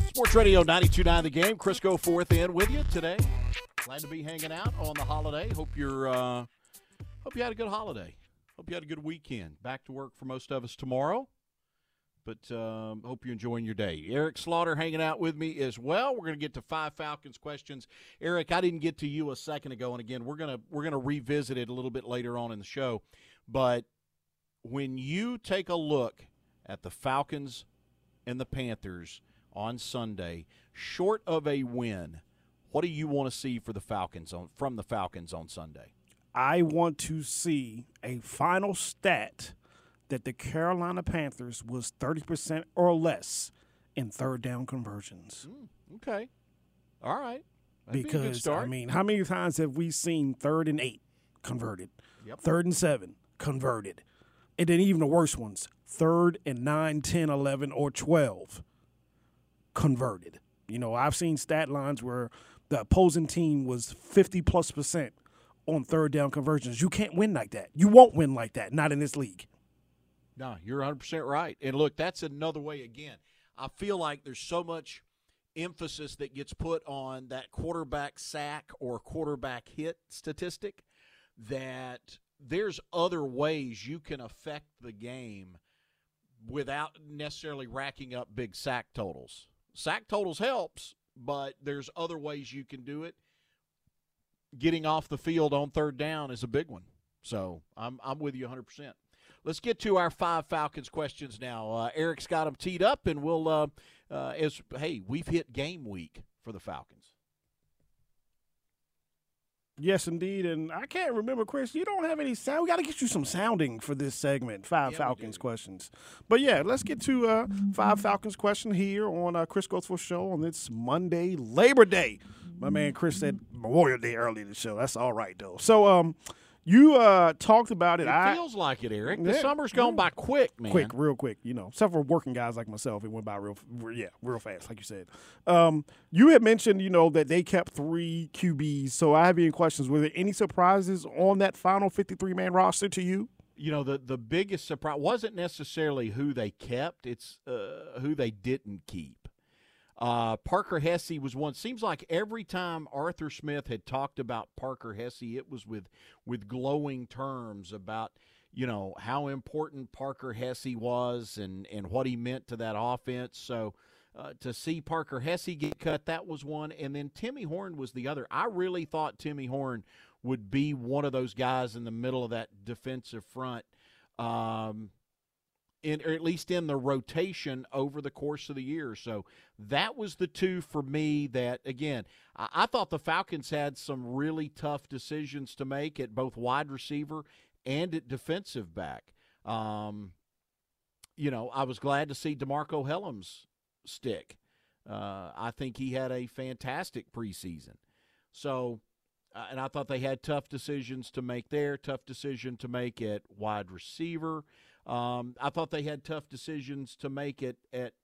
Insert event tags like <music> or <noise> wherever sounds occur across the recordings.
Sports Radio 92.9 The Game. Chris Goforth in with you today. Glad to be hanging out on the holiday. Hope you're uh, hope you had a good holiday. Hope you had a good weekend. Back to work for most of us tomorrow. But um, hope you're enjoying your day. Eric Slaughter hanging out with me as well. We're going to get to five Falcons questions. Eric, I didn't get to you a second ago, and again, we're gonna we're gonna revisit it a little bit later on in the show. But when you take a look at the Falcons and the Panthers on Sunday, short of a win, what do you want to see for the Falcons on from the Falcons on Sunday? I want to see a final stat that the Carolina Panthers was 30% or less in third down conversions. Mm, okay. All right. That'd be because, start. I mean, how many times have we seen third and eight converted? Yep. Third and seven converted. And then even the worst ones, third and nine, 10, 11, or 12 converted. You know, I've seen stat lines where the opposing team was 50 plus percent on third down conversions. You can't win like that. You won't win like that, not in this league. No, you're 100% right. And look, that's another way, again. I feel like there's so much emphasis that gets put on that quarterback sack or quarterback hit statistic that there's other ways you can affect the game without necessarily racking up big sack totals. Sack totals helps, but there's other ways you can do it. Getting off the field on third down is a big one. So I'm, I'm with you 100%. Let's get to our five Falcons questions now. Uh, Eric's got them teed up, and we'll, uh, uh, as hey, we've hit game week for the Falcons. Yes, indeed. And I can't remember, Chris. You don't have any sound. We got to get you some sounding for this segment. Five Yeah, Falcons questions. But yeah, let's get to uh, five Falcons question here on uh, Chris Goforth Show on this Monday, Labor Day. My man Chris said Memorial Day early in the show. That's all right though. So um, you uh talked about it. It I feels like it, Eric. The Yeah, summer's gone by quick, man. quick, real quick. You know, except for working guys like myself, it went by real, real- yeah, real fast, like you said. Um, you had mentioned, you know, that they kept three QBs. So I have any questions. Were there any surprises on that final fifty-three man roster to you? you know the the biggest surprise wasn't necessarily who they kept; it's uh, who they didn't keep. Uh, Parker Hesse was one. Seems like every time Arthur Smith had talked about Parker Hesse, it was with with glowing terms about you know how important Parker Hesse was and and what he meant to that offense. So. Uh, to see Parker Hesse get cut, that was one, and then Timmy Horne was the other. I really thought Timmy Horne would be one of those guys in the middle of that defensive front, um, in or at least in the rotation over the course of the year. So that was the two for me. That again, I, I thought the Falcons had some really tough decisions to make at both wide receiver and at defensive back. Um, you know, I was glad to see DeMarcco Hellams stick. Uh, I think he had a fantastic preseason. So, uh, and I thought they had tough decisions to make there, tough decision to make at wide receiver. Um, I thought they had tough decisions to make it at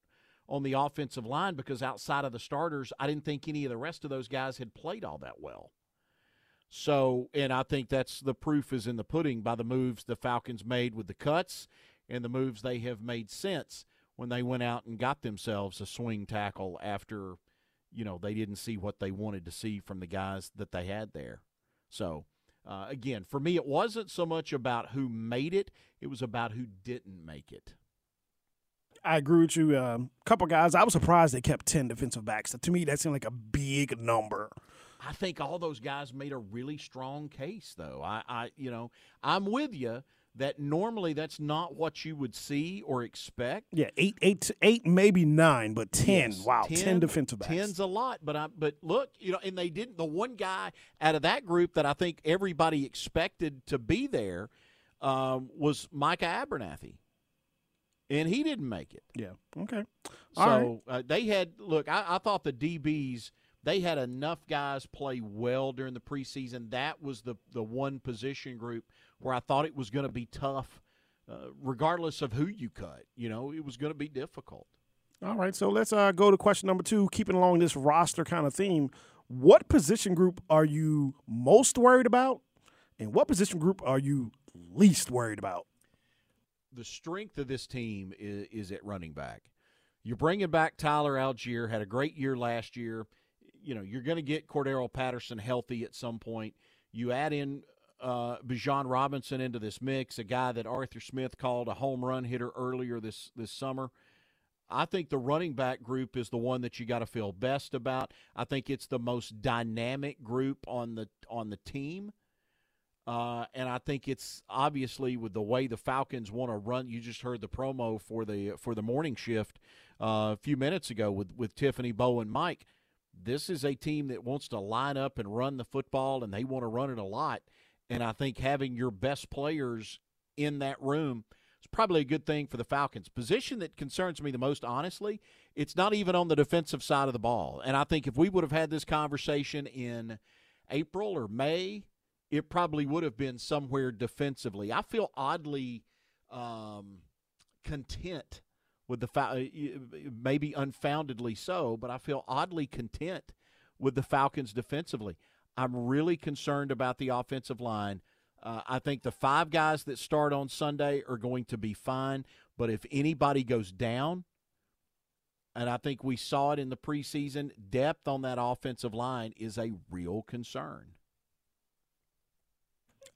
on the offensive line because outside of the starters, I didn't think any of the rest of those guys had played all that well. So, and I think that's the proof is in the pudding by the moves the Falcons made with the cuts and the moves they have made since when they went out and got themselves a swing tackle after, you know, they didn't see what they wanted to see from the guys that they had there. So, uh, again, for me, it wasn't so much about who made it, it was about who didn't make it. I agree with you. A um, couple guys. I was surprised they kept ten defensive backs. To me, that seemed like a big number. I think all those guys made a really strong case, though. I, I you know, I'm with you that normally that's not what you would see or expect. Yeah, eight, eight, eight, maybe nine, but ten. Yes, wow, ten, defensive backs. Ten's a lot, but I but look, you know, and they didn't. The one guy out of that group that I think everybody expected to be there um, was Micah Abernathy. And he didn't make it. Yeah. Okay. So right. uh, they had look. I, I thought the DBs they had enough guys play well during the preseason. That was the the one position group where I thought it was going to be tough, uh, regardless of who you cut. You know, it was going to be difficult. All right. So let's uh, go to question number two. Keeping along this roster kind of theme, what position group are you most worried about, and what position group are you least worried about? The strength of this team is, is at running back. You're bringing back Tyler Allgeier, had a great year last year. You know, you're going to get Cordarrelle Patterson healthy at some point. You add in uh, Bijan Robinson into this mix, a guy that Arthur Smith called a home run hitter earlier this, this summer. I think the running back group is the one that you got to feel best about. I think it's the most dynamic group on the on the team. Uh, and I think it's obviously with the way the Falcons want to run. You just heard the promo for the for the morning shift uh, a few minutes ago with with Tiffany Bow and Mike. This is a team that wants to line up and run the football, and they want to run it a lot. And I think having your best players in that room is probably a good thing for the Falcons. Position that concerns me the most, honestly, it's not even on the defensive side of the ball. And I think if we would have had this conversation in April or May it probably would have been somewhere defensively. I feel oddly um, content with the fa- uh, maybe unfoundedly so, but I feel oddly content with the Falcons defensively. I'm really concerned about the offensive line. Uh, I think the five guys that start on Sunday are going to be fine, but if anybody goes down, and I think we saw it in the preseason, depth on that offensive line is a real concern.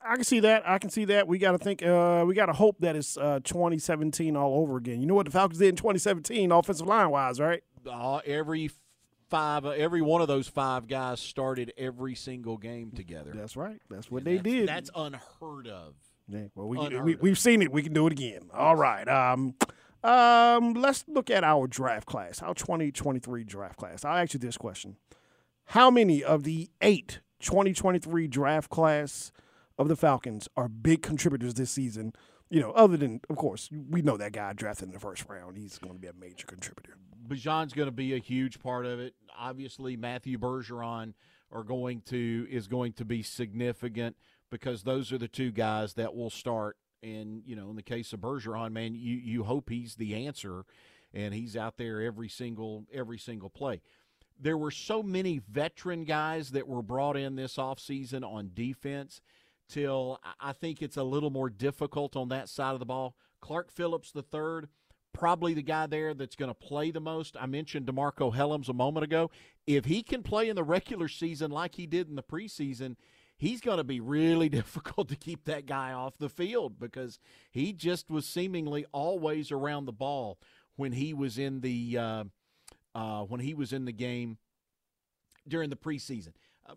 I can see that. I can see that. We got to think. Uh, we got to hope that it's uh, 2017 all over again. You know what the Falcons did in 2017, offensive line wise, right? Uh, every five, uh, every one of those five guys started every single game together. That's right. That's what And they that's, did. That's unheard of. Yeah, well, we, Unheard we of. we've seen it. We can do it again. All right. Um, um, let's look at our draft class, our 2023 draft class. I'll ask you this question: How many of the eight 2023 draft class of the Falcons are big contributors this season? You know, other than, of course, we know that guy drafted in the first round. He's going to be a major contributor. Bijan's going to be a huge part of it. Obviously, Matthew Bergeron are going to is going to be significant because those are the two guys that will start. And you know, in the case of Bergeron, man, you you hope he's the answer, and he's out there every single every single play. There were so many veteran guys that were brought in this offseason on defense till I- think it's a little more difficult on that side of the ball. Clark Phillips the third, probably the guy there that's going to play the most. I mentioned DeMarcco Hellams a moment ago. If he can play in the regular season like he did in the preseason, he's going to be really <laughs> difficult to keep that guy off the field because he just was seemingly always around the ball when he was in the uh, uh, when he was in the game during the preseason.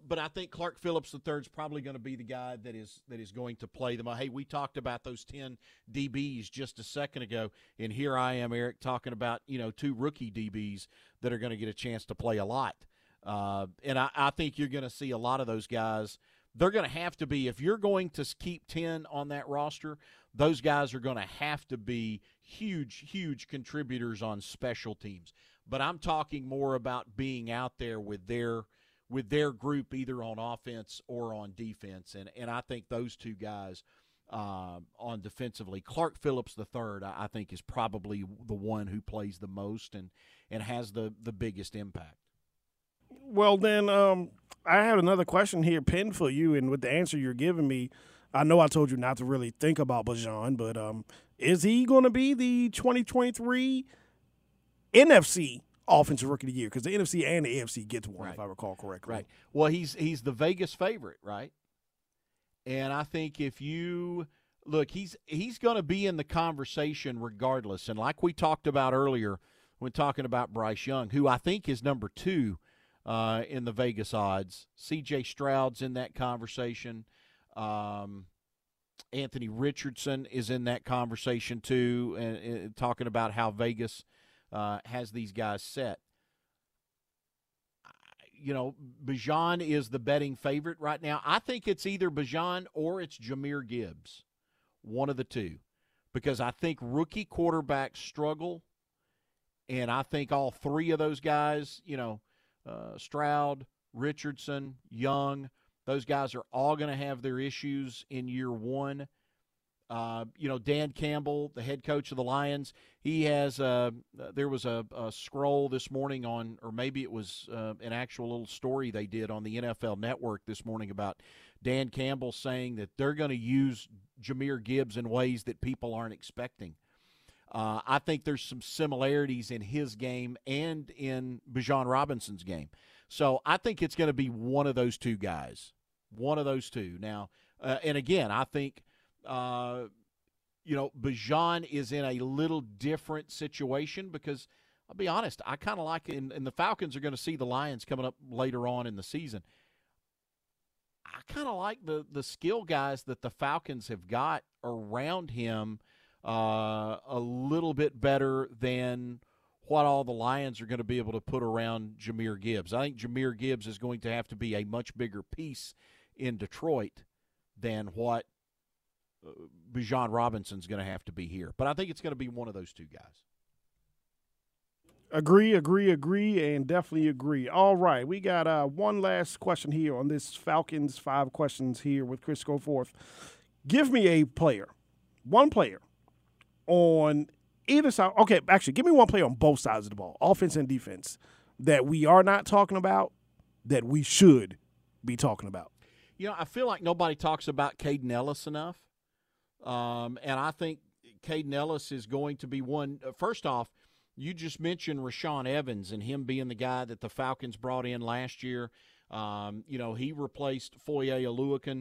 But I think Clark Phillips III is probably going to be the guy that is that is going to play them. Hey, we talked about those ten DBs just a second ago, and here I am, Eric, talking about you know two rookie DBs that are going to get a chance to play a lot. Uh, and I, I think you're going to see a lot of those guys. They're going to have to be if you're going to keep ten on that roster. Those guys are going to have to be huge, huge contributors on special teams. But I'm talking more about being out there with their with their group either on offense or on defense. And and I think those two guys um, on defensively, Clark Phillips the third, I, I think is probably the one who plays the most and and has the the biggest impact. Well, then, um, I have another question here pinned for you, and with the answer you're giving me, I know I told you not to really think about Bijan, but um, is he going to be the 2023 NFC Offensive Rookie of the Year? Because the NFC and the AFC gets one, if I recall correctly. Right. Well, he's he's the Vegas favorite, right? And I think if you look, he's he's going to be in the conversation regardless. And like we talked about earlier when talking about Bryce Young, who I think is number two uh, in the Vegas odds. C.J. Stroud's in that conversation. Um, Anthony Richardson is in that conversation too, and, and talking about how Vegas uh, has these guys set you know, Bijan is the betting favorite right now. I think it's either Bijan or it's Jahmyr Gibbs, one of the two. because I think rookie quarterbacks struggle, and I think all three of those guys, you know, uh, Stroud, Richardson, Young, those guys are all going to have their issues in year one. Uh, you know, Dan Campbell, the head coach of the Lions, he has. Uh, there was a, a, scroll this morning on, or maybe it was uh, an actual little story they did on the NFL Network this morning about Dan Campbell saying that they're going to use Jahmyr Gibbs in ways that people aren't expecting. Uh, I think there's some similarities in his game and in Bijan Robinson's game. So I think it's going to be one of those two guys. One of those two. Now, uh, and again, I think, uh, you know, Bijan is in a little different situation because I'll be honest, I kind of like, and, and the Falcons are going to see the Lions coming up later on in the season. I kind of like the the skill guys that the Falcons have got around him uh, a little bit better than what all the Lions are going to be able to put around Jahmyr Gibbs. I think Jahmyr Gibbs is going to have to be a much bigger piece in Detroit than what uh, Bijan Robinson's going to have to be here. But I think it's going to be one of those two guys. Agree, agree, agree, and definitely agree. All right, we got uh, one last question here on this Falcons five questions here with Chris Goforth. Give me a player, one player on either side. Okay, actually, give me one player on both sides of the ball, offense and defense, that we are not talking about that we should be talking about. You know, I feel like nobody talks about Kaden Elliss enough, um, and I think Kaden Elliss is going to be one. Uh, first off you just mentioned Rashaan Evans and him being the guy that the Falcons brought in last year. Um, you know, he replaced Foye uh,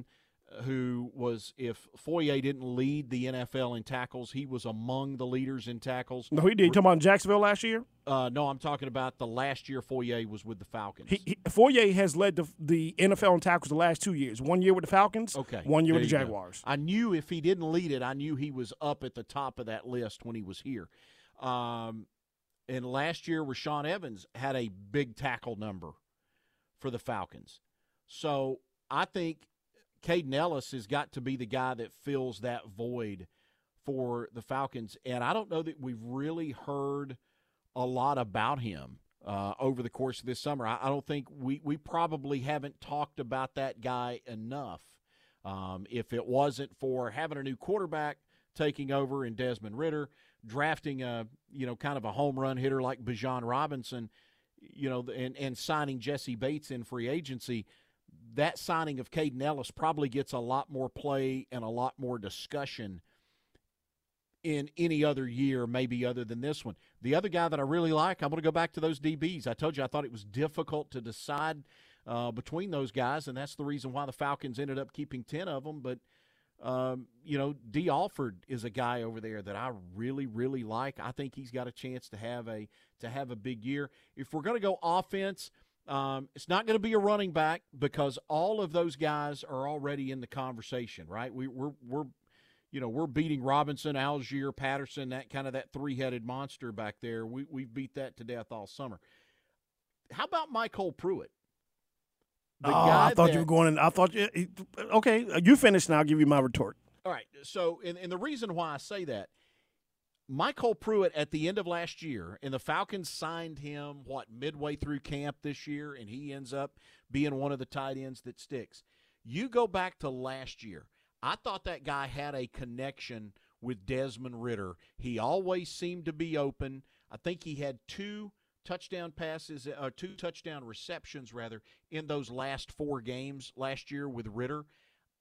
who was, if Foye didn't lead the NFL in tackles, he was among the leaders in tackles. No, he did. You talking about Jacksonville last year? Uh, no, I'm talking about the last year Foye was with the Falcons. He, he, Foye has led the, the NFL in tackles the last two years. One year with the Falcons, okay. one year there with the Jaguars. Go. I knew if he didn't lead it, I knew he was up at the top of that list when he was here. Um, and last year, Rashaan Evans had a big tackle number for the Falcons. So I think Kaden Elliss has got to be the guy that fills that void for the Falcons. And I don't know that we've really heard a lot about him uh, over the course of this summer. I, I, don't think we, we probably haven't talked about that guy enough. Um, if it wasn't for having a new quarterback taking over in Desmond Ridder, drafting a you know kind of a home run hitter like Bijan Robinson, you know, and and signing Jessie Bates in free agency, that signing of Kaden Elliss probably gets a lot more play and a lot more discussion in any other year, maybe other than this one. The other guy that I really like, I'm going to go back to those DBs. I told you I thought it was difficult to decide uh, between those guys, and that's the reason why the Falcons ended up keeping 10 of them. But um, you know, Dee Alford is a guy over there that I really, really like. I think he's got a chance to have a to have a big year. If we're going to go offense, um, it's not going to be a running back because all of those guys are already in the conversation, right? We, we're we're you know we're beating Robinson, Allgeier, Patterson, that kind of that three headed monster back there. We we beat that to death all summer. How about MyCole Pruitt? The oh, I thought that, you were going. In, I thought you. Okay, you finished now. I'll give you my retort. All right. So, and, and the reason why I say that, MyCole Pruitt at the end of last year, and the Falcons signed him what midway through camp this year, and he ends up being one of the tight ends that sticks. You go back to last year. I thought that guy had a connection with Desmond Ridder. He always seemed to be open. I think he had two touchdown passes, uh, two touchdown receptions rather in those last four games last year with Ridder.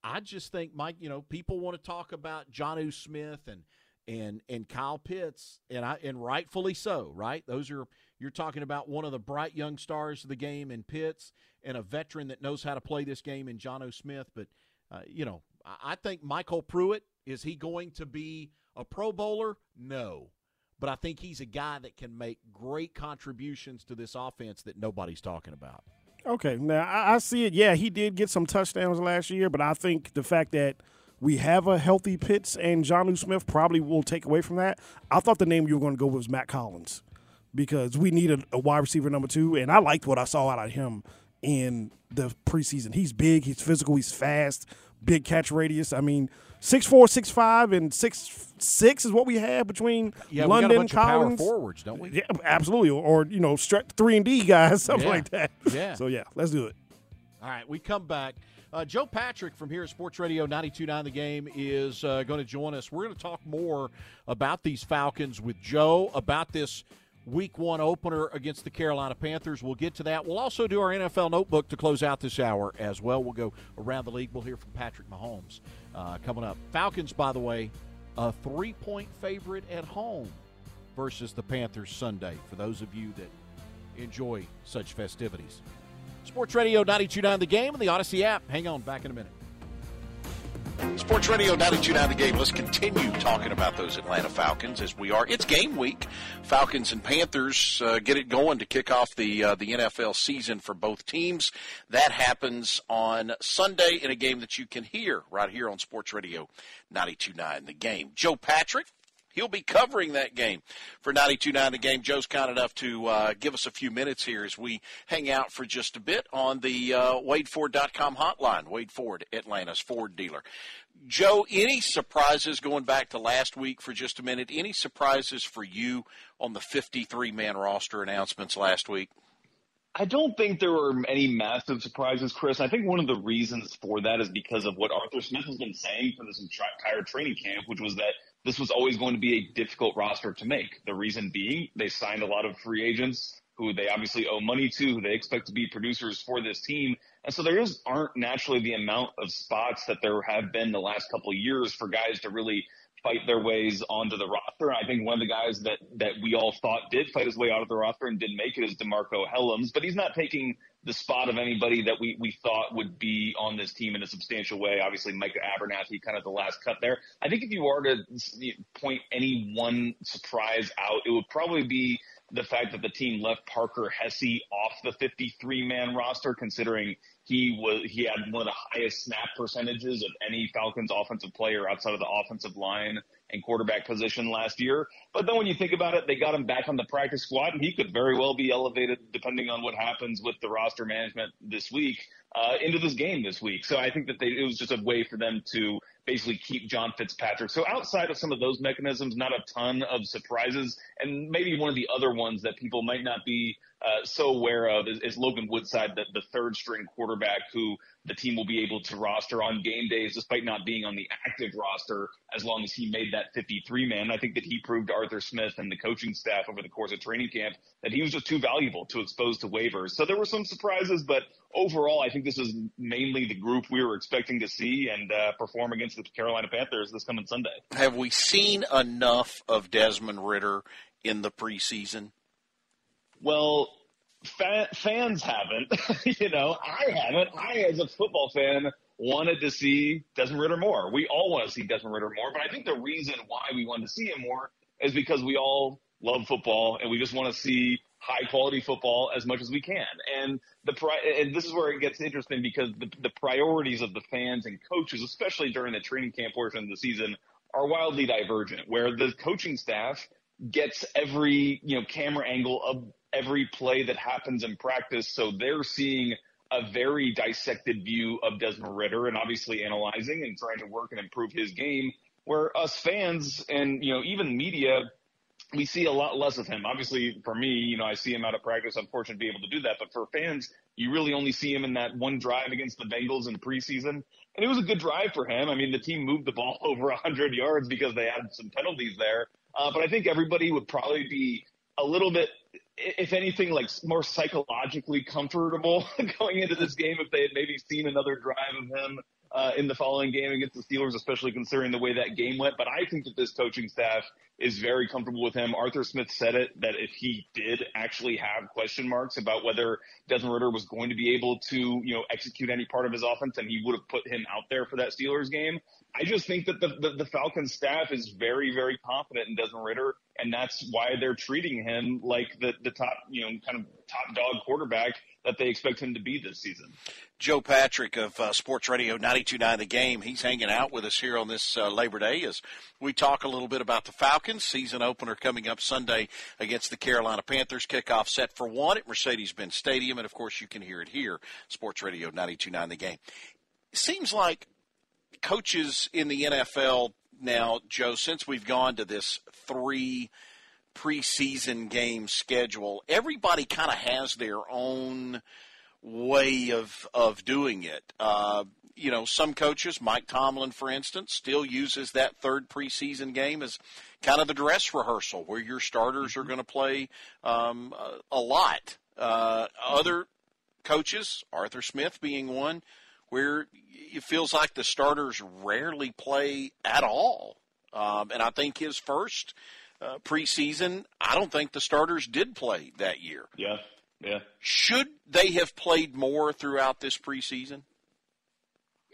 I just think Mike, you know, people want to talk about Jonnu Smith and and and Kyle Pitts, and I and rightfully so, right? Those are you're talking about one of the bright young stars of the game in Pitts and a veteran that knows how to play this game in Jonnu Smith. But uh, you know, I think MyCole Pruitt is he going to be a Pro Bowler? No, but I think he's a guy that can make great contributions to this offense that nobody's talking about. Okay, now I, I see it. Yeah, he did get some touchdowns last year, but I think the fact that we have a healthy Pitts and Jonnu Smith probably will take away from that. I thought the name you were going to go with was Mack Hollins because we need a, wide receiver number two, and I liked what I saw out of him in the preseason. He's big, he's physical, he's fast, big catch radius. I mean, six four, six five, and six six is what we have between Yeah, London, we got a bunch Hollins. forwards, don't we? Yeah, absolutely. Or, or, you know, stretch three and D guys, <laughs> something Yeah. like that. Yeah. So yeah, let's do it. All right, we come back. Uh, Joe Patrick from here at Sports Radio 92.9 The Game is uh, going to join us. We're going to talk more about these Falcons with Joe, about this week one opener against the Carolina Panthers. We'll get to that. We'll also do our NFL notebook to close out this hour as well. We'll go around the league. We'll hear from Patrick Mahomes uh, coming up. Falcons, by the way, a three point favorite at home versus the Panthers Sunday, for those of you that enjoy such festivities. Sports Radio 92.9 The Game and the Odyssey app. Hang on, back in a minute. Sports Radio 92.9 The Game. Let's continue talking about those Atlanta Falcons as we are. It's game week. Falcons and Panthers uh, get it going to kick off the uh, the NFL season for both teams. That happens on Sunday in a game that you can hear right here on Sports Radio 92.9 The Game. Joe Patrick. He'll be covering that game for 92.9 The Game. Joe's kind enough to uh, give us a few minutes here as we hang out for just a bit on the uh, WadeFord.com hotline. Wade Ford, Atlanta's Ford dealer. Joe, any surprises going back to last week for just a minute? Any surprises for you on the 53 man roster announcements last week? I don't think there were any massive surprises, Chris. I think one of the reasons for that is because of what Arthur Smith has been saying for this entire training camp, which was that this was always going to be a difficult roster to make. The reason being they signed a lot of free agents who they obviously owe money to, who they expect to be producers for this team. And so there just aren't naturally the amount of spots that there have been the last couple of years for guys to really fight their ways onto the roster. I think one of the guys that, that we all thought did fight his way out of the roster and didn't make it is DeMarcco Hellams, but he's not taking the spot of anybody that we, we thought would be on this team in a substantial way. Obviously, Micah Abernathy kind of the last cut there. I think if you were to point any one surprise out, it would probably be the fact that the team left Parker Hesse off the 53 man roster, considering he was he had one of the highest snap percentages of any Falcons offensive player outside of the offensive line and quarterback position last year. But then when you think about it, they got him back on the practice squad, and he could very well be elevated depending on what happens with the roster management this week uh, into this game this week. So I think that they, it was just a way for them to basically keep John Fitzpatrick. So outside of some of those mechanisms, not a ton of surprises, and maybe one of the other ones that people might not be uh, so aware of is, is Logan Woodside, the, the third string quarterback who the team will be able to roster on game days, despite not being on the active roster, as long as he made that 53 man. I think that he proved Arthur Smith and the coaching staff over the course of training camp that he was just too valuable to expose to waivers. So there were some surprises, but overall, I think this is mainly the group we were expecting to see and uh, perform against the Carolina Panthers this coming Sunday. Have we seen enough of Desmond Ridder in the preseason? Well, fa- fans haven't. <laughs> you know, I haven't. I, as a football fan, wanted to see Desmond Ridder more. We all want to see Desmond Ridder more, but I think the reason why we wanted to see him more is because we all love football and we just want to see high quality football as much as we can. And the pri- and this is where it gets interesting because the, the priorities of the fans and coaches, especially during the training camp portion of the season, are wildly divergent. Where the coaching staff gets every you know camera angle of every play that happens in practice, so they're seeing a very dissected view of Desmond Ridder and obviously analyzing and trying to work and improve his game. Where us fans and you know even media we see a lot less of him. Obviously, for me, you know, I see him out of practice. I'm fortunate to be able to do that. But for fans, you really only see him in that one drive against the Bengals in preseason. And it was a good drive for him. I mean, the team moved the ball <laughs> over 100 yards because they had some penalties there. Uh, but I think everybody would probably be a little bit, if anything, like more psychologically comfortable <laughs> going into this game if they had maybe seen another drive of him uh, in the following game against the Steelers, especially considering the way that game went. But I think that this coaching staff is very comfortable with him. Arthur Smith said it that if he did actually have question marks about whether Desmond Ridder was going to be able to, you know, execute any part of his offense, and he would have put him out there for that Steelers game. I just think that the, the, the Falcons staff is very, very confident in Desmond Ridder, and that's why they're treating him like the, the top, you know, kind of top dog quarterback that they expect him to be this season. Joe Patrick of uh, Sports Radio 92.9 The Game. He's hanging out with us here on this uh, Labor Day as we talk a little bit about the Falcons. Season opener coming up Sunday against the Carolina Panthers. Kickoff set for one at Mercedes-Benz Stadium. And, of course, you can hear it here, Sports Radio 92.9 The Game. Seems like coaches in the NFL now, Joe, since we've gone to this three preseason game schedule, everybody kind of has their own way of of doing it. Uh, you know, some coaches, Mike Tomlin, for instance, still uses that third preseason game as kind of the dress rehearsal where your starters are going to play um, a, a, lot. Uh, other coaches, Arthur Smith being one, where it feels like the starters rarely play at all. Um, and I think his first uh, preseason, I don't think the starters did play that year. Yeah, yeah. Should they have played more throughout this preseason?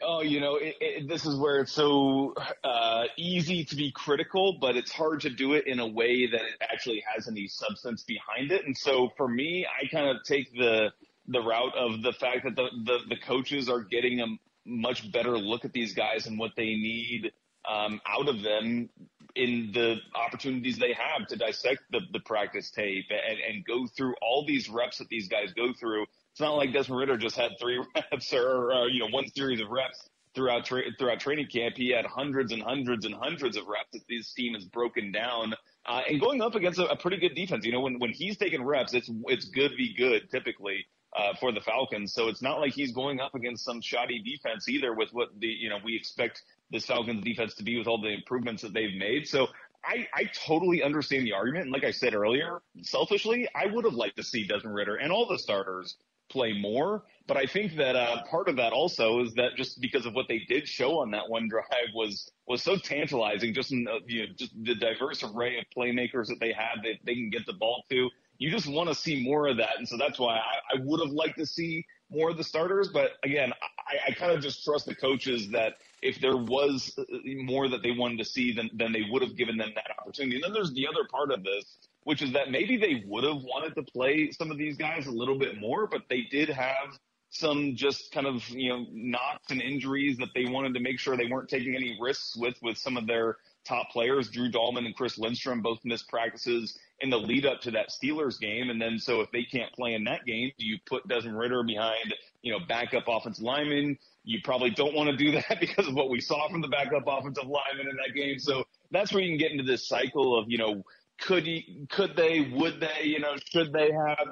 Oh, you know, it, it, this is where it's so uh, easy to be critical, but it's hard to do it in a way that it actually has any substance behind it. And so for me, I kind of take the the route of the fact that the, the, the coaches are getting a much better look at these guys and what they need um, out of them in the opportunities they have to dissect the, the practice tape and, and go through all these reps that these guys go through it's not like Desmond Ridder just had three <laughs> reps or, you know, one series of reps throughout tra- throughout training camp. He had hundreds and hundreds and hundreds of reps that this team has broken down. Uh, and going up against a, a pretty good defense, you know, when, when he's taking reps, it's, it's good be good typically, uh, for the Falcons. So it's not like he's going up against some shoddy defense either with what the, you know, we expect this Falcons defense to be with all the improvements that they've made. So I, I totally understand the argument. And like I said earlier, selfishly, I would have liked to see Desmond Ridder and all the starters play more. But I think that uh, part of that also is that just because of what they did show on that one <laughs> drive was was so tantalizing. Just in, uh, you know, just the diverse array of playmakers that they had that they can get the ball to. You just want to see more of that, and so that's why I, I would have liked to see more of the starters. But again, I, I kind of just trust the coaches that if there was uh, more that they wanted to see, then then they would have given them that opportunity. And then there's the other part of this which is that maybe they would have wanted to play some of these guys a little bit more, but they did have some just kind of, you know, knocks and injuries that they wanted to make sure they weren't taking any risks with, with some of their top players. Drew Dalman and Chris Lindstrom both missed practices in the lead up to that Steelers game. And then so if they can't play in that game, do you put Desmond Ridder behind, you know, backup offensive lineman? You probably don't want to do <laughs> that because of what we saw from the backup offensive lineman in that game. So that's where you can get into this cycle of, you know, could he, could they, would they, you know, should they have?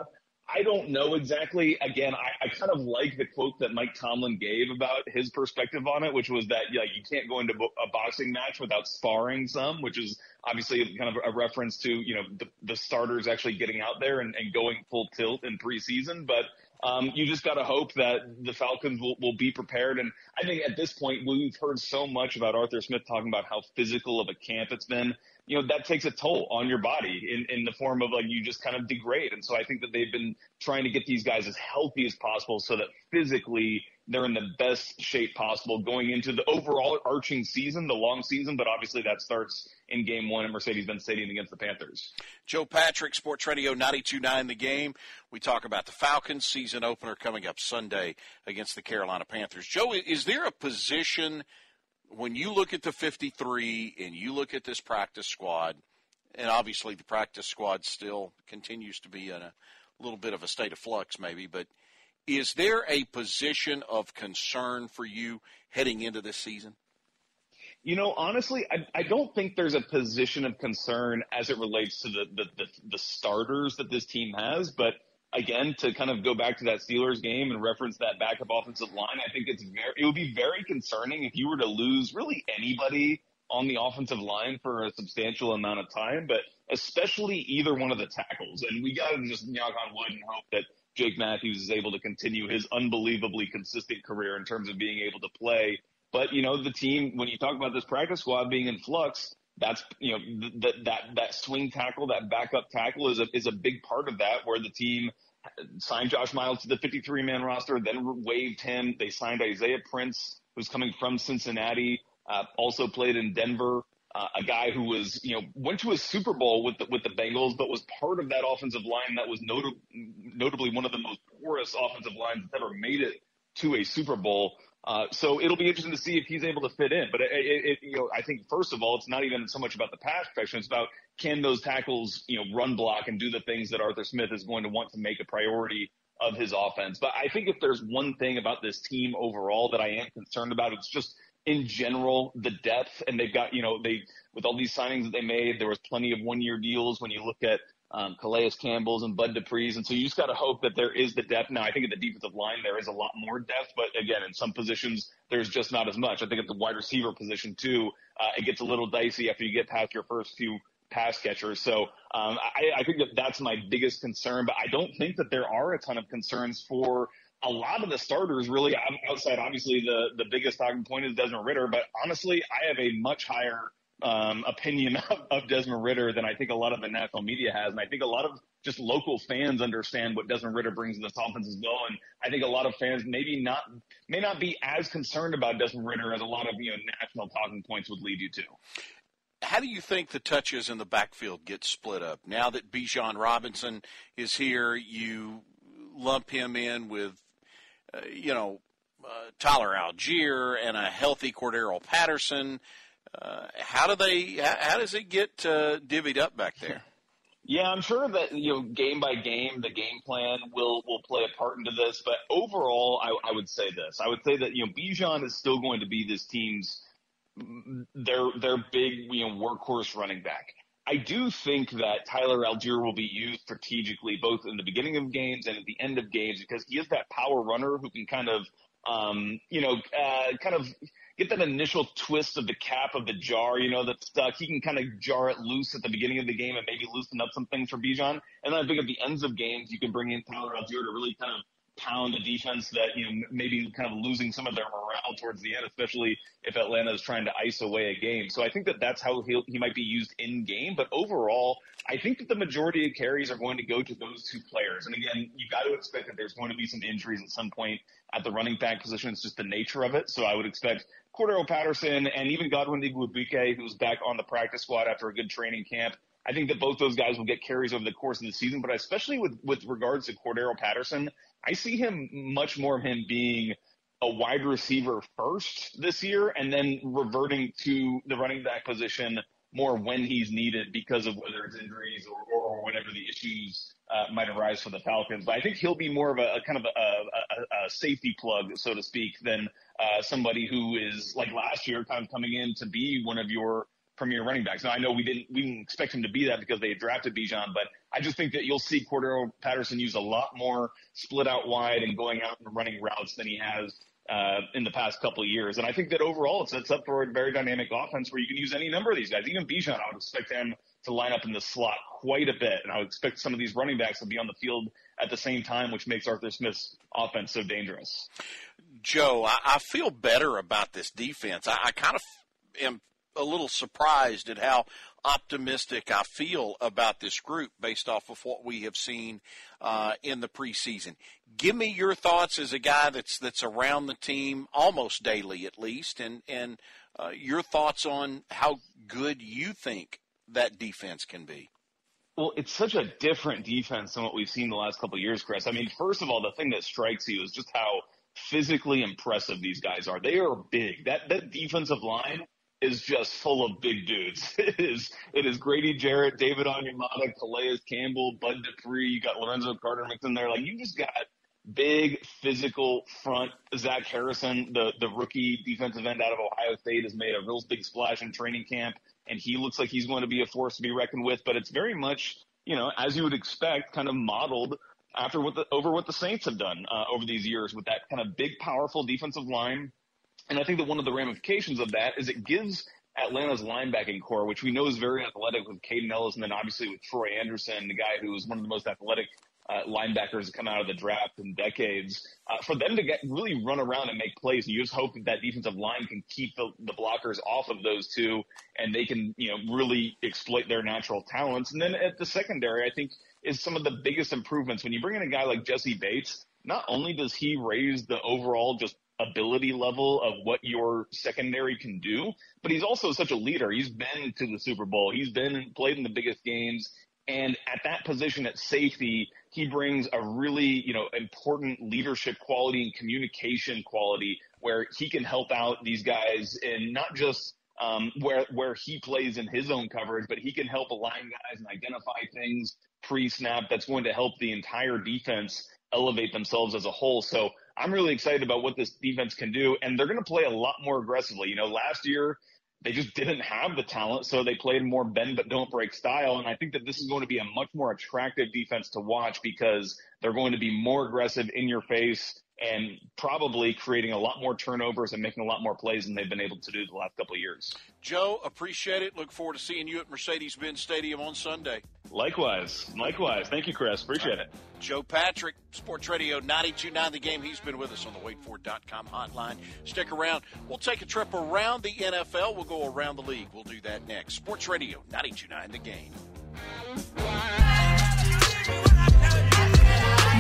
I don't know exactly. Again, I, I kind of like the quote that Mike Tomlin gave about his perspective on it, which was that yeah, you can't go into a boxing match without sparring some, which is obviously kind of a reference to you know the, the starters actually getting out there and, and going full tilt in preseason. But um, you just got to hope that the Falcons will, will be prepared. And I think at this point, we've heard so much about Arthur Smith talking about how physical of a camp it's been you know, that takes a toll on your body in, in the form of like you just kind of degrade. And so I think that they've been trying to get these guys as healthy as possible so that physically they're in the best shape possible going into the overall arching season, the long season, but obviously that starts in game one at Mercedes-Benz Stadium against the Panthers. Joe Patrick, Sports Radio 92.9 The Game. We talk about the Falcons season opener coming up Sunday against the Carolina Panthers. Joe, is there a position – when you look at the 53 and you look at this practice squad, and obviously the practice squad still continues to be in a little bit of a state of flux, maybe, but is there a position of concern for you heading into this season? You know, honestly, I, I don't think there's a position of concern as it relates to the, the, the, the starters that this team has, but – again, to kind of go back to that Steelers game and reference that backup offensive line, I think it's very, it would be very concerning if you were to lose really anybody on the offensive line for a substantial amount of time, but especially either one of the tackles. And we got to just knock on wood and hope that Jake Matthews is able to continue his unbelievably consistent career in terms of being able to play. But, you know, the team, when you talk about this practice squad being in flux, that's you know that that that swing tackle, that backup tackle is a is a big part of that. Where the team signed Josh Miles to the 53 man roster, then waived him. They signed Isaiah Prince, who's coming from Cincinnati, uh, also played in Denver. Uh, a guy who was, you know, went to a Super Bowl with the, with the Bengals, but was part of that offensive line that was notab- notably one of the most porous offensive lines that's ever made it to a Super Bowl. Uh, so it'll be interesting to see if he's able to fit in. But it, it, it, you know, I think first of all, it's not even so much about the pass protection; it's about can those tackles, you know, run block and do the things that Arthur Smith is going to want to make a priority of his offense. But I think if there's one thing about this team overall that I am concerned about, it's just in general, the depth, and they've got, you know, they, with all these signings that they made, there was plenty of one year deals when you look at um, Calais Campbell's and Bud Dupree's. And so you just got to hope that there is the depth. Now, I think at the defensive line, there is a lot more depth, but again, in some positions, there's just not as much. I think at the wide receiver position too, uh, it gets a little dicey after you get past your first few pass catchers. So um, I, I think that that's my biggest concern, but I don't think that there are a ton of concerns for a lot of the starters really outside obviously the the biggest talking point is Desmond Ridder, but honestly, I have a much higher um, opinion <laughs> of, of Desmond Ridder than I think a lot of the national media has, and I think a lot of just local fans understand what Desmond Ridder brings to this offense as well. And I think a lot of fans maybe not may not be as concerned about Desmond Ridder as a lot of you know national talking points would lead you to. How do you think the touches in the backfield get split up now that Bijan Robinson is here? You lump him in with uh, you know, uh, Tyler Allgeier and a healthy Cordarrelle Patterson. Uh, how do they? How, does it get uh, divvied up back there? Yeah, I'm sure that you know game by game, the game plan will will play a part into this. But overall, I, I would say this: I would say that you know Bijan is still going to be this team's their their big you know workhorse running back. I do think that Tyler Allgeier will be used strategically both in the beginning of games and at the end of games because he is that power runner who can kind of, um, you know, uh, kind of get that initial twist of the cap of the jar, you know, that's stuck. He can kind of jar it loose at the beginning of the game and maybe loosen up some things for Bijan. And then I think at the ends of games, you can bring in Tyler Allgeier to really kind of pound a defense that you know maybe kind of losing some of their morale towards the end, especially if Atlanta is trying to ice away a game. So I think that that's how he he might be used in game. But overall, I think that the majority of carries are going to go to those two players. And again, you've got to expect that there's going to be some injuries at some point at the running back position. It's just the nature of it. So I would expect Cordarrelle Patterson and even Godwin Igwebuike, who's back on the practice squad after a good training camp. I think that both those guys will get carries over the course of the season, but especially with, with regards to Cordarrelle Patterson, I see him much more of him being a wide receiver first this year and then reverting to the running back position more when he's needed because of whether it's injuries or, or whatever the issues uh, might arise for the Falcons. But I think he'll be more of a, a kind of a, a, a, safety plug, so to speak, than uh, somebody who is like last year, kind of coming in to be one of your premier running backs. Now I know we didn't we didn't expect him to be that because they drafted Bijan, but I just think that you'll see Cordarrelle Patterson use a lot more split out wide and going out and running routes than he has uh, in the past couple of years. And I think that overall it sets up for a very dynamic offense where you can use any number of these guys. Even Bijan, I would expect him to line up in the slot quite a bit, and I would expect some of these running backs to be on the field at the same time, which makes Arthur Smith's offense so dangerous. Joe, I, I feel better about this defense. I, I kind of am a little surprised at how optimistic I feel about this group based off of what we have seen uh, in the preseason. Give me your thoughts as a guy that's that's around the team almost daily, at least, and and uh, your thoughts on how good you think that defense can be. Well, it's such a different defense than what we've seen the last couple of years, Chris. I mean, first of all, the thing that strikes you is just how physically impressive these guys are. They are big. That that defensive line is just full of big dudes. <laughs> It is it is Grady Jarrett, David Onyemata, Calais Campbell, Bud Dupree. You got Lorenzo Carter mixed in there. Like you just got big physical front. Zach Harrison, the the rookie defensive end out of Ohio State, has made a real big splash in training camp, and he looks like he's going to be a force to be reckoned with. But it's very much you know as you would expect, kind of modeled after what the over what the Saints have done uh, over these years with that kind of big, powerful defensive line and I think that one of the ramifications of that is it gives Atlanta's linebacking corps, which we know is very athletic with Kaden Elliss and then obviously with Troy Anderson, the guy who is one of the most athletic uh, linebackers come out of the draft in decades, uh, for them to get really run around and make plays. You just hope that that defensive line can keep the, the blockers off of those two and they can, you know, really exploit their natural talents. And then at the secondary, I think is some of the biggest improvements. When you bring in a guy like Jessie Bates, not only does he raise the overall just ability level of what your secondary can do, but he's also such a leader. He's been to the Super Bowl. He's been played in the biggest games. And at that position at safety, he brings a really, you know, important leadership quality and communication quality where he can help out these guys in not just um, where where he plays in his own coverage, but he can help align guys and identify things pre-snap that's going to help the entire defense elevate themselves as a whole. So I'm really excited about what this defense can do, and they're going to play a lot more aggressively. You know, last year they just didn't have the talent, so they played more bend but don't break style. And I think that this is going to be a much more attractive defense to watch because they're going to be more aggressive in your face and probably creating a lot more turnovers and making a lot more plays than they've been able to do the last couple of years. Joe, appreciate it. Look forward to seeing you at Mercedes Benz Stadium on Sunday. Likewise. Likewise. Thank you, Chris. Appreciate it. Joe Patrick, Sports Radio 929 The Game. He's been with us on the WadeFord.com hotline. Stick around. We'll take a trip around the NFL. We'll go around the league. We'll do that next. Sports Radio 929 The Game.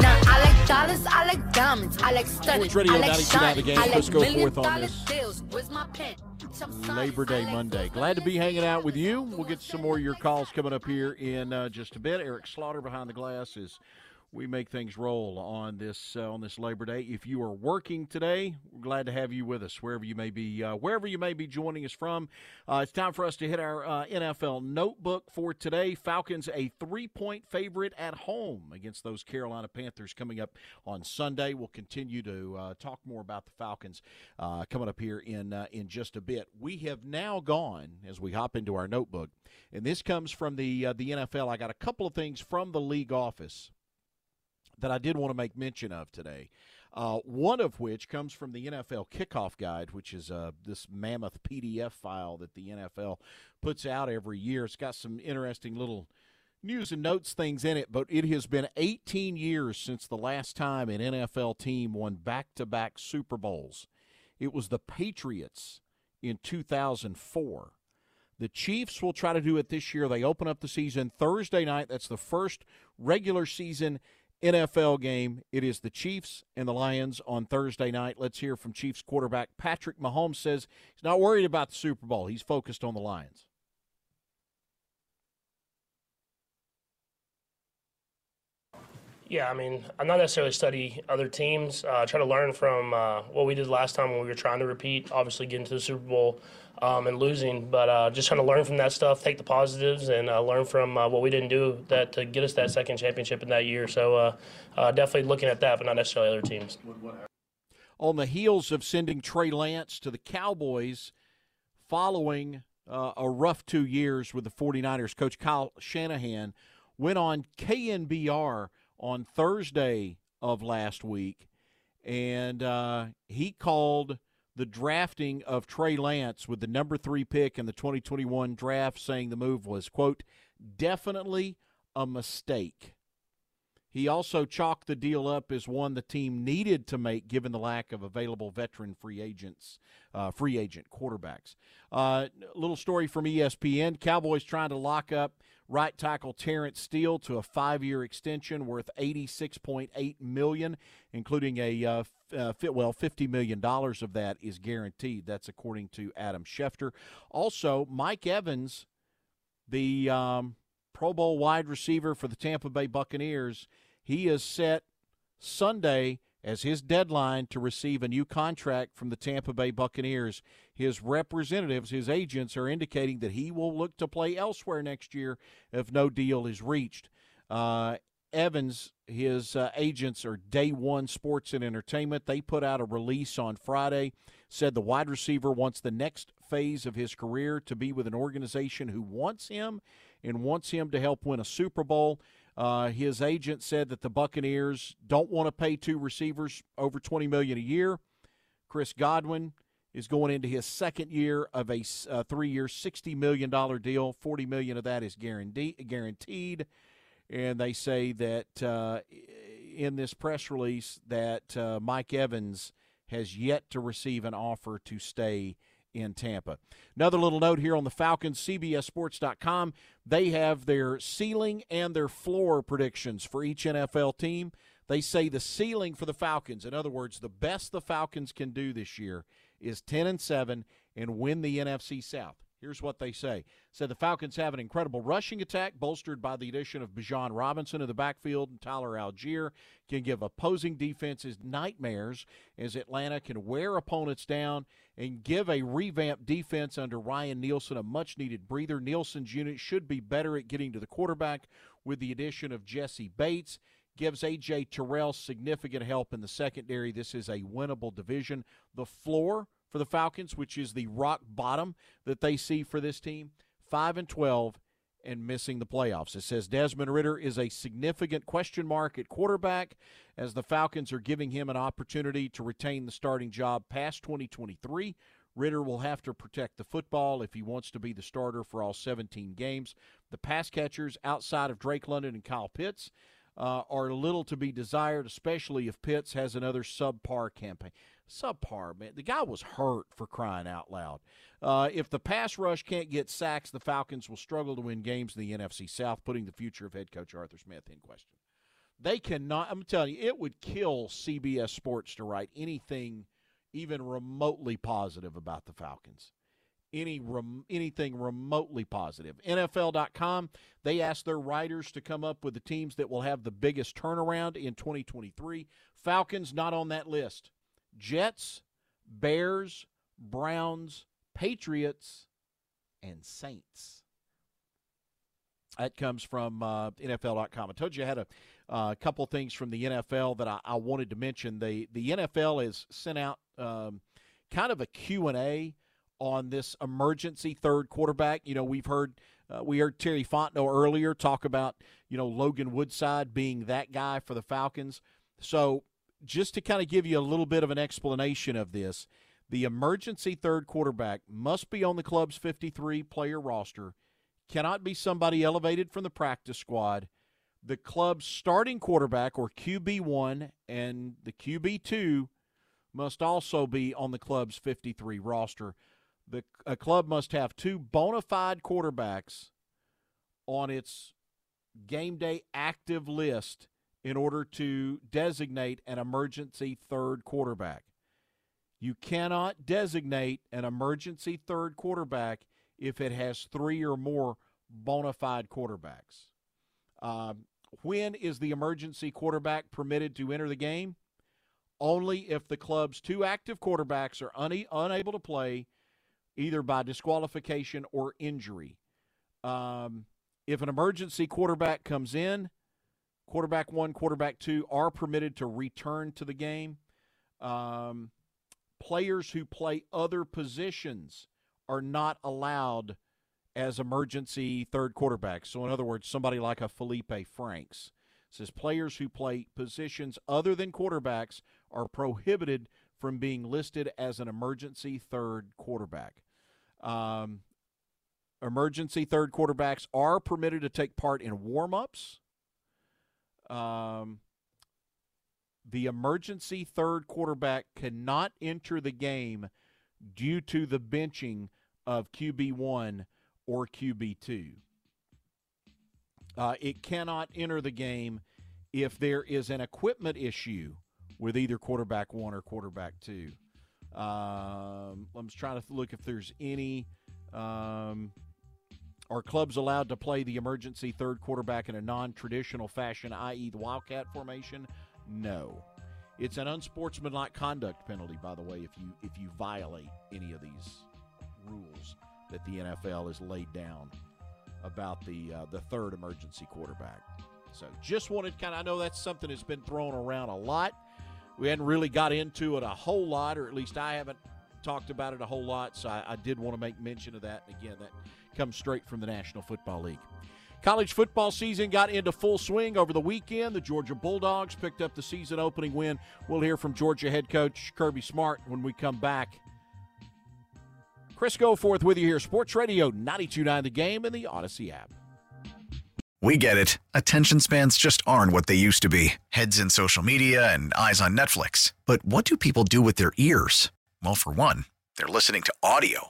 Now I like dollars, I like diamonds, I like Radio I like 929 shine. I like Let's go forth on this deals. Where's my pen? Labor Day Monday. Glad to be hanging out with you. We'll get some more of your calls coming up here in uh, just a bit. Eric Slaughter behind the glass is we make things roll on this uh, on this Labor Day. If you are working today, we're glad to have you with us wherever you may be uh, wherever you may be joining us from. Uh, it's time for us to hit our uh, NFL notebook for today. Falcons a three point favorite at home against those Carolina Panthers coming up on Sunday. We'll continue to uh, talk more about the Falcons uh, coming up here in in just a bit. We have now gone as we hop into our notebook, and this comes from the the NFL. I got a couple of things from the league office that I did want to make mention of today. Uh, one of which comes from the NFL Kickoff Guide, which is uh, this mammoth PDF file that the NFL puts out every year. It's got some interesting little news and notes things in it, but it has been 18 years since the last time an NFL team won back to back Super Bowls. It was the Patriots in 2004. The Chiefs will try to do it this year. They open up the season Thursday night. That's the first regular season NFL game. It is the Chiefs and the Lions on Thursday night. Let's hear from Chiefs quarterback Patrick Mahomes says he's not worried about the Super Bowl. He's focused on the Lions. Yeah, I mean, I'm not necessarily study other teams. Uh, try to learn from uh, what we did last time when we were trying to repeat. Obviously, getting to the Super Bowl um, and losing, but uh, just trying to learn from that stuff, take the positives, and uh, learn from uh, what we didn't do that to get us that second championship in that year. So uh, definitely looking at that, but not necessarily other teams. On the heels of sending Trey Lance to the Cowboys following a rough two years with the 49ers, Coach Kyle Shanahan went on KNBR on Thursday of last week, and uh, he called the drafting of Trey Lance with the number three pick in the 2021 draft, saying the move was, quote, definitely a mistake. He also chalked the deal up as one the team needed to make given the lack of available veteran free agents, uh, free agent quarterbacks. Uh, little story from ESPN: Cowboys trying to lock up right tackle Terence Steele to a five-year extension worth 86.8 million, including a uh, uh, well, 50 million dollars of that is guaranteed. That's according to Adam Schefter. Also, Mike Evans, the um, Pro Bowl wide receiver for the Tampa Bay Buccaneers, he is set Sunday as his deadline to receive a new contract from the Tampa Bay Buccaneers. His representatives, his agents, are indicating that he will look to play elsewhere next year if no deal is reached. Uh, Evans, his uh, agents are Day One Sports and Entertainment. They put out a release on Friday, said the wide receiver wants the next phase of his career to be with an organization who wants him and wants him to help win a Super Bowl. Uh, his agent said that the Buccaneers don't want to pay two receivers over twenty million a year. Chris Godwin is going into his second year of a uh, three-year, sixty million dollar deal. Forty million of that is guaranteed. Guaranteed, and they say that uh, in this press release that uh, Mike Evans has yet to receive an offer to stay in Tampa. Another little note here on the Falcons, CBSSports.com. They have their ceiling and their floor predictions for each NFL team. They say the ceiling for the Falcons, in other words, the best the Falcons can do this year is 10 and 7 and win the NFC South. Here's what they say. Said the Falcons have an incredible rushing attack bolstered by the addition of Bijan Robinson in the backfield and Tyler Allgeier can give opposing defenses nightmares as Atlanta can wear opponents down and give a revamped defense under Ryan Nielsen a much needed breather. Nielsen's unit should be better at getting to the quarterback with the addition of Jessie Bates gives A.J. Terrell significant help in the secondary. This is a winnable division. The floor for the Falcons, which is the rock bottom that they see for this team, 5 and 12 and missing the playoffs. It says Desmond Ridder is a significant question mark at quarterback as the Falcons are giving him an opportunity to retain the starting job past 2023. Ridder will have to protect the football if he wants to be the starter for all 17 games. The pass catchers outside of Drake London and Kyle Pitts uh, are little to be desired, especially if Pitts has another subpar campaign. Subpar, man. The guy was hurt for crying out loud. Uh, if the pass rush can't get sacks, the Falcons will struggle to win games in the NFC South, putting the future of head coach Arthur Smith in question. They cannot, I'm telling you, it would kill CBS Sports to write anything even remotely positive about the Falcons. Any rem, anything remotely positive. NFL.com, they asked their writers to come up with the teams that will have the biggest turnaround in 2023. Falcons not on that list. Jets, Bears, Browns, Patriots, and Saints. That comes from uh, NFL.com. I told you I had a uh, couple things from the NFL that I, I, wanted to mention. The the NFL has sent out um, kind of a Q and A on this emergency third quarterback. You know, we've heard uh, we heard Terry Fontenot earlier talk about you know Logan Woodside being that guy for the Falcons. So just to kind of give you a little bit of an explanation of this, the emergency third quarterback must be on the club's 53 player roster, cannot be somebody elevated from the practice squad. The club's starting quarterback, or QB1, and the QB2 must also be on the club's 53 roster. The a club must have two bona fide quarterbacks on its game day active list in order to designate an emergency third quarterback. You cannot designate an emergency third quarterback if it has three or more bona fide quarterbacks. Um, when is the emergency quarterback permitted to enter the game? Only if the club's two active quarterbacks are un- unable to play either by disqualification or injury. Um, if an emergency quarterback comes in, quarterback one, quarterback two are permitted to return to the game. Um, players who play other positions are not allowed as emergency third quarterbacks. So, in other words, somebody like a Felipe Franks says players who play positions other than quarterbacks are prohibited from being listed as an emergency third quarterback. Um, emergency third quarterbacks are permitted to take part in warm ups um, the emergency third quarterback cannot enter the game due to the benching of QB1 or QB2. Uh, it cannot enter the game if there is an equipment issue with either quarterback one or quarterback two. Um, I'm trying to look if there's any. Um, are clubs allowed to play the emergency third quarterback in a non traditional fashion, i.e., the Wildcat formation? No. It's an unsportsmanlike conduct penalty, by the way, if you if you violate any of these rules that the NFL has laid down about the uh, the third emergency quarterback. So just wanted kind of I know that's something that's been thrown around a lot. We hadn't really got into it a whole lot, or at least I haven't talked about it a whole lot. So I, I did want to make mention of that. And again, that comes straight from the National Football League. College football season got into full swing over the weekend. The Georgia Bulldogs picked up the season opening win. We'll hear from Georgia head coach Kirby Smart when we come back. Chris Goforth with you here, Sports Radio 92.9 The Game and the Audacy app. We get it. Attention spans just aren't what they used to be. Heads in social media and eyes on Netflix. But what do people do with their ears? Well, for one, they're listening to audio.